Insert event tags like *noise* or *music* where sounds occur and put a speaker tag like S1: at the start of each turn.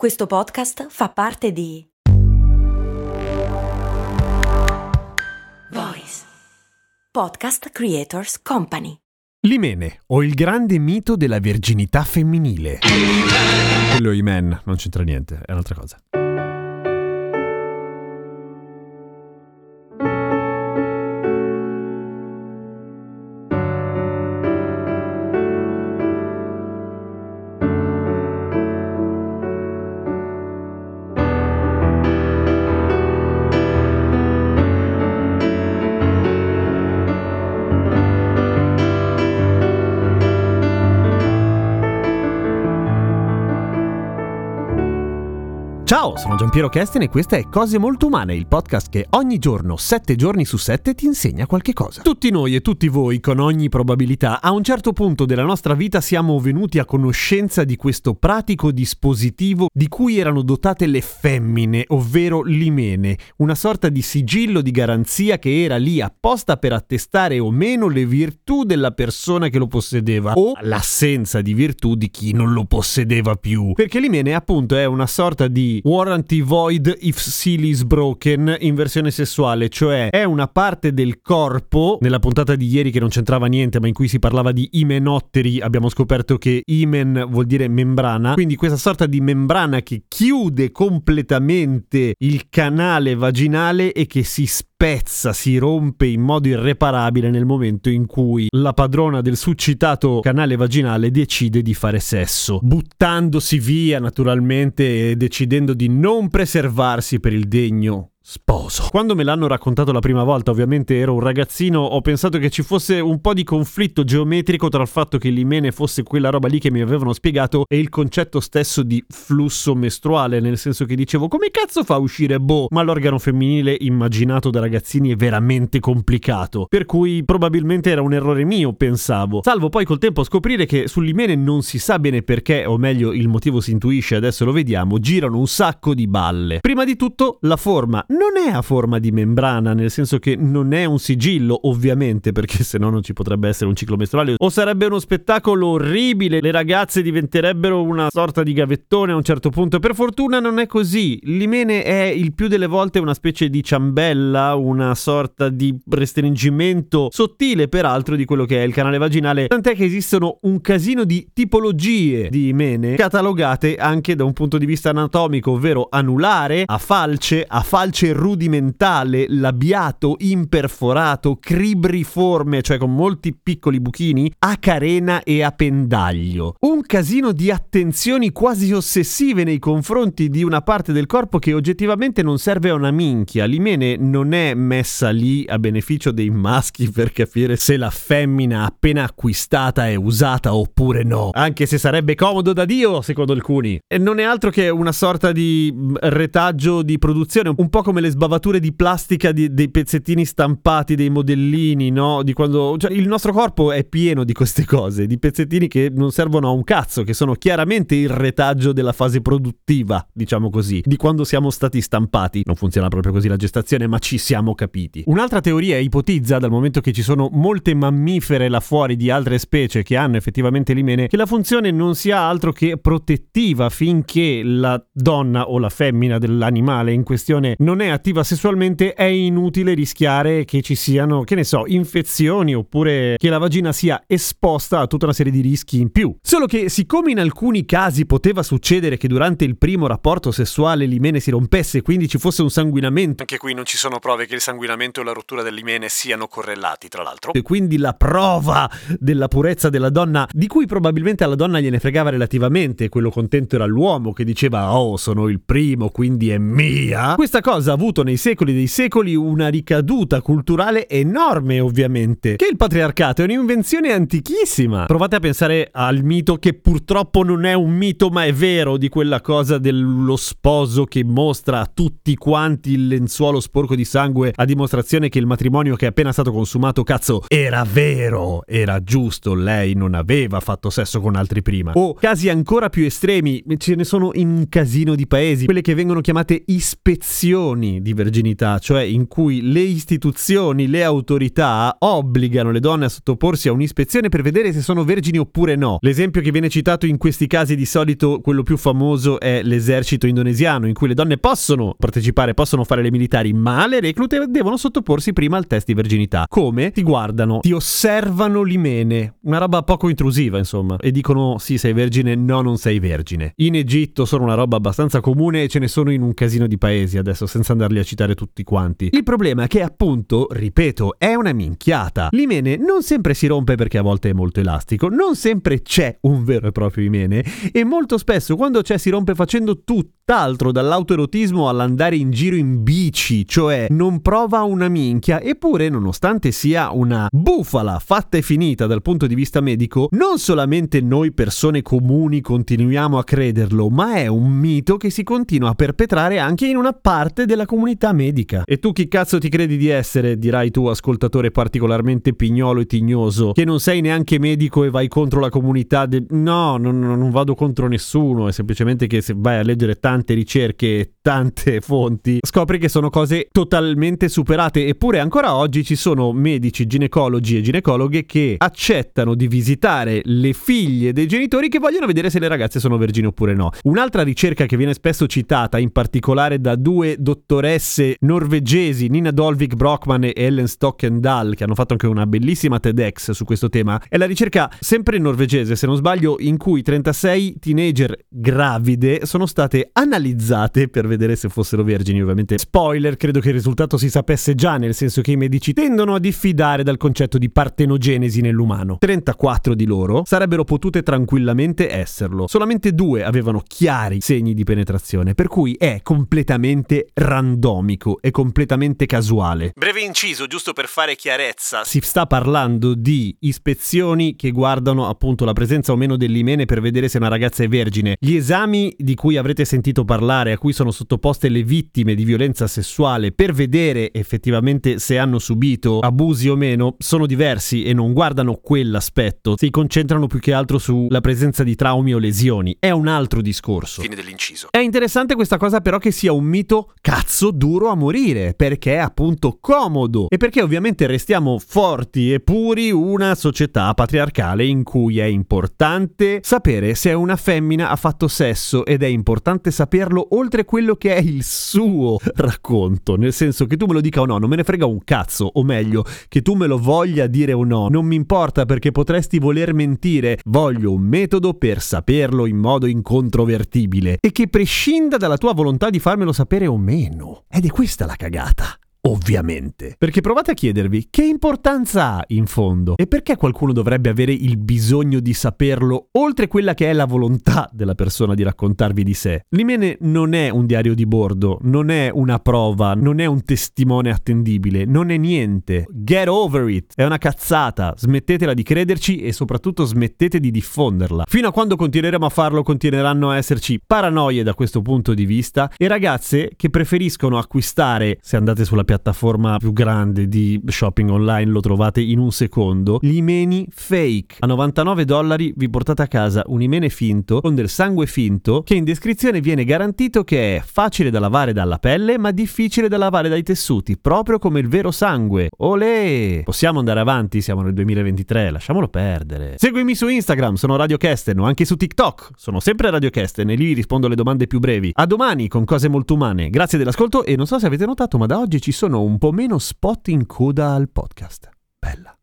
S1: Questo podcast fa parte di Voice Podcast Creators Company.
S2: L'imene o il grande mito della verginità femminile. Quello Imen non c'entra niente, è un'altra cosa. Ciao, sono Giampiero Kesten e questa è Cose Molto Umane, il podcast che ogni giorno, 7 giorni su 7, ti insegna qualche cosa. Tutti noi e tutti voi, con ogni probabilità, a un certo punto della nostra vita siamo venuti a conoscenza di questo pratico dispositivo di cui erano dotate le femmine, ovvero l'imene, una sorta di sigillo di garanzia che era lì apposta per attestare o meno le virtù della persona che lo possedeva o l'assenza di virtù di chi non lo possedeva più. Perché l'imene appunto è una sorta di Warranty Void If Seal is Broken in versione sessuale, cioè è una parte del corpo, nella puntata di ieri che non c'entrava niente ma in cui si parlava di imenotteri, abbiamo scoperto che imen vuol dire membrana, quindi questa sorta di membrana che chiude completamente il canale vaginale e che si spezza, si rompe in modo irreparabile nel momento in cui la padrona del succitato canale vaginale decide di fare sesso, buttandosi via naturalmente e decidendo di non preservarsi per il degno sposo. Quando me l'hanno raccontato la prima volta, ovviamente ero un ragazzino, ho pensato che ci fosse un po' di conflitto geometrico tra il fatto che l'imene fosse quella roba lì che mi avevano spiegato e il concetto stesso di flusso mestruale, nel senso che dicevo come cazzo fa a uscire boh, ma l'organo femminile immaginato da ragazzini è veramente complicato, per cui probabilmente era un errore mio, pensavo. Salvo poi col tempo scoprire che sull'imene non si sa bene perché, o meglio il motivo si intuisce, adesso lo vediamo, girano un sacco di balle. Prima di tutto la forma non è a forma di membrana, nel senso che non è un sigillo, ovviamente, perché *laughs* se no non ci potrebbe essere un ciclo mestruale, o sarebbe uno spettacolo orribile, le ragazze diventerebbero una sorta di gavettone a un certo punto. Per fortuna non è così. L'imene è il più delle volte una specie di ciambella, una sorta di restringimento sottile, peraltro, di quello che è il canale vaginale, tant'è che esistono un casino di tipologie di imene catalogate anche da un punto di vista anatomico, ovvero anulare, a falce, a falce rudimentale, labiato, imperforato, cribriforme, cioè con molti piccoli buchini, a carena e a pendaglio. Un casino di attenzioni quasi ossessive nei confronti di una parte del corpo che oggettivamente non serve a una minchia. L'imene non è messa lì a beneficio dei maschi per capire se la femmina appena acquistata è usata oppure no. Anche se sarebbe comodo da Dio, secondo alcuni. E non è altro che una sorta di retaggio di produzione, un po' come le sbavature di plastica di, dei pezzettini stampati, dei modellini, no? Di quando. Cioè, il nostro corpo è pieno di queste cose, di pezzettini che non servono a un cazzo, che sono chiaramente il retaggio della fase produttiva, diciamo così, di quando siamo stati stampati. Non funziona proprio così la gestazione, ma ci siamo capiti. Un'altra teoria ipotizza, dal momento che ci sono molte mammifere là fuori di altre specie che hanno effettivamente l'imene, che la funzione non sia altro che protettiva finché la donna o la femmina dell'animale in questione non è attiva sessualmente, è inutile rischiare che ci siano, che ne so, infezioni oppure che la vagina sia esposta a tutta una serie di rischi in più. Solo che siccome in alcuni casi poteva succedere che durante il primo rapporto sessuale l'imene si rompesse e quindi ci fosse un sanguinamento,
S3: Anche qui non ci sono prove che il sanguinamento e la rottura dell'imene siano correlati, tra l'altro.
S2: e quindi la prova della purezza della donna, di cui probabilmente alla donna gliene fregava relativamente, quello contento era l'uomo che diceva oh sono il primo quindi è mia, questa cosa ha avuto nei secoli dei secoli una ricaduta culturale enorme ovviamente, che il patriarcato è un'invenzione antichissima. Provate a pensare al mito che purtroppo non è un mito ma è vero di quella cosa dello sposo che mostra a tutti quanti il lenzuolo sporco di sangue a dimostrazione che il matrimonio che è appena stato consumato cazzo era vero, era giusto, lei non aveva fatto sesso con altri prima. O casi ancora più estremi, ce ne sono in un casino di paesi, quelle che vengono chiamate ispezioni condizioni di verginità, cioè in cui le istituzioni, le autorità obbligano le donne a sottoporsi a un'ispezione per vedere se sono vergini oppure no. L'esempio che viene citato in questi casi di solito, quello più famoso, è l'esercito indonesiano, in cui le donne possono partecipare, possono fare le militari, ma le reclute devono sottoporsi prima al test di verginità. Come? Ti guardano, ti osservano l'imene, una roba poco intrusiva, insomma, e dicono sì, sei vergine, no, non sei vergine. In Egitto sono una roba abbastanza comune e ce ne sono in un casino di paesi adesso, senza andarli a citare tutti quanti. Il problema è che appunto, ripeto, è una minchiata. L'imene non sempre si rompe perché a volte è molto elastico, non sempre c'è un vero e proprio imene e molto spesso quando c'è si rompe facendo tutt'altro dall'autoerotismo all'andare in giro in bici, cioè non prova una minchia, eppure nonostante sia una bufala fatta e finita dal punto di vista medico, non solamente noi persone comuni continuiamo a crederlo, ma è un mito che si continua a perpetrare anche in una parte della comunità medica. E tu chi cazzo ti credi di essere, dirai tu ascoltatore particolarmente pignolo e tignoso, che non sei neanche medico e vai contro la comunità de... No, non, non vado contro nessuno, è semplicemente che se vai a leggere tante ricerche tante *laughs* fonti, scopri che sono cose totalmente superate, eppure ancora oggi ci sono medici, ginecologi e ginecologhe che accettano di visitare le figlie dei genitori che vogliono vedere se le ragazze sono vergini oppure no. Un'altra ricerca che viene spesso citata, in particolare da due dottoresse norvegesi, Nina Dolvik Brockman e Ellen Stockendal, che hanno fatto anche una bellissima TEDx su questo tema, è la ricerca sempre norvegese, se non sbaglio, in cui 36 teenager gravide sono state analizzate per vedere se fossero vergini, ovviamente. Spoiler, credo che il risultato si sapesse già, nel senso che i medici tendono a diffidare dal concetto di partenogenesi nell'umano. 34 di loro sarebbero potute tranquillamente esserlo. Solamente due avevano chiari segni di penetrazione, per cui è completamente randomico, è completamente casuale.
S3: Breve inciso, giusto per fare chiarezza.
S2: Si sta parlando di ispezioni che guardano appunto la presenza o meno dell'imene per vedere se una ragazza è vergine. Gli esami di cui avrete sentito parlare, a cui sono sottoposte le vittime di violenza sessuale per vedere effettivamente se hanno subito abusi o meno, sono diversi e non guardano quell'aspetto, si concentrano più che altro sulla presenza di traumi o lesioni. È un altro discorso.
S3: Fine dell'inciso.
S2: È interessante questa cosa però che sia un mito cazzo duro a morire, perché è appunto comodo e perché ovviamente restiamo forti e puri una società patriarcale in cui è importante sapere se una femmina ha fatto sesso ed è importante saperlo oltre quello che è il suo racconto, nel senso che tu me lo dica o no, non me ne frega un cazzo, o meglio, che tu me lo voglia dire o no, non mi importa perché potresti voler mentire, voglio un metodo per saperlo in modo incontrovertibile e che prescinda dalla tua volontà di farmelo sapere o meno. Ed è questa la cagata. Ovviamente. Perché provate a chiedervi che importanza ha in fondo e perché qualcuno dovrebbe avere il bisogno di saperlo oltre quella che è la volontà della persona di raccontarvi di sé. L'imene non è un diario di bordo, non è una prova, non è un testimone attendibile, non è niente. Get over it, è una cazzata, smettetela di crederci e soprattutto smettete di diffonderla. Fino a quando continueremo a farlo continueranno a esserci paranoie da questo punto di vista e ragazze che preferiscono acquistare, se andate sulla piattaforma più grande di shopping online, lo trovate in un secondo. Gli imeni fake. A 99 dollari vi portate a casa un imene finto con del sangue finto che in descrizione viene garantito che è facile da lavare dalla pelle ma difficile da lavare dai tessuti, proprio come il vero sangue. Olè! Possiamo andare avanti, siamo nel 2023, lasciamolo perdere. Seguimi su Instagram, sono Radio Kesten o anche su TikTok, sono sempre Radio Kesten e lì rispondo alle domande più brevi. A domani con cose molto umane. Grazie dell'ascolto e non so se avete notato ma da oggi ci sono un po' meno spot in coda al podcast. Bella.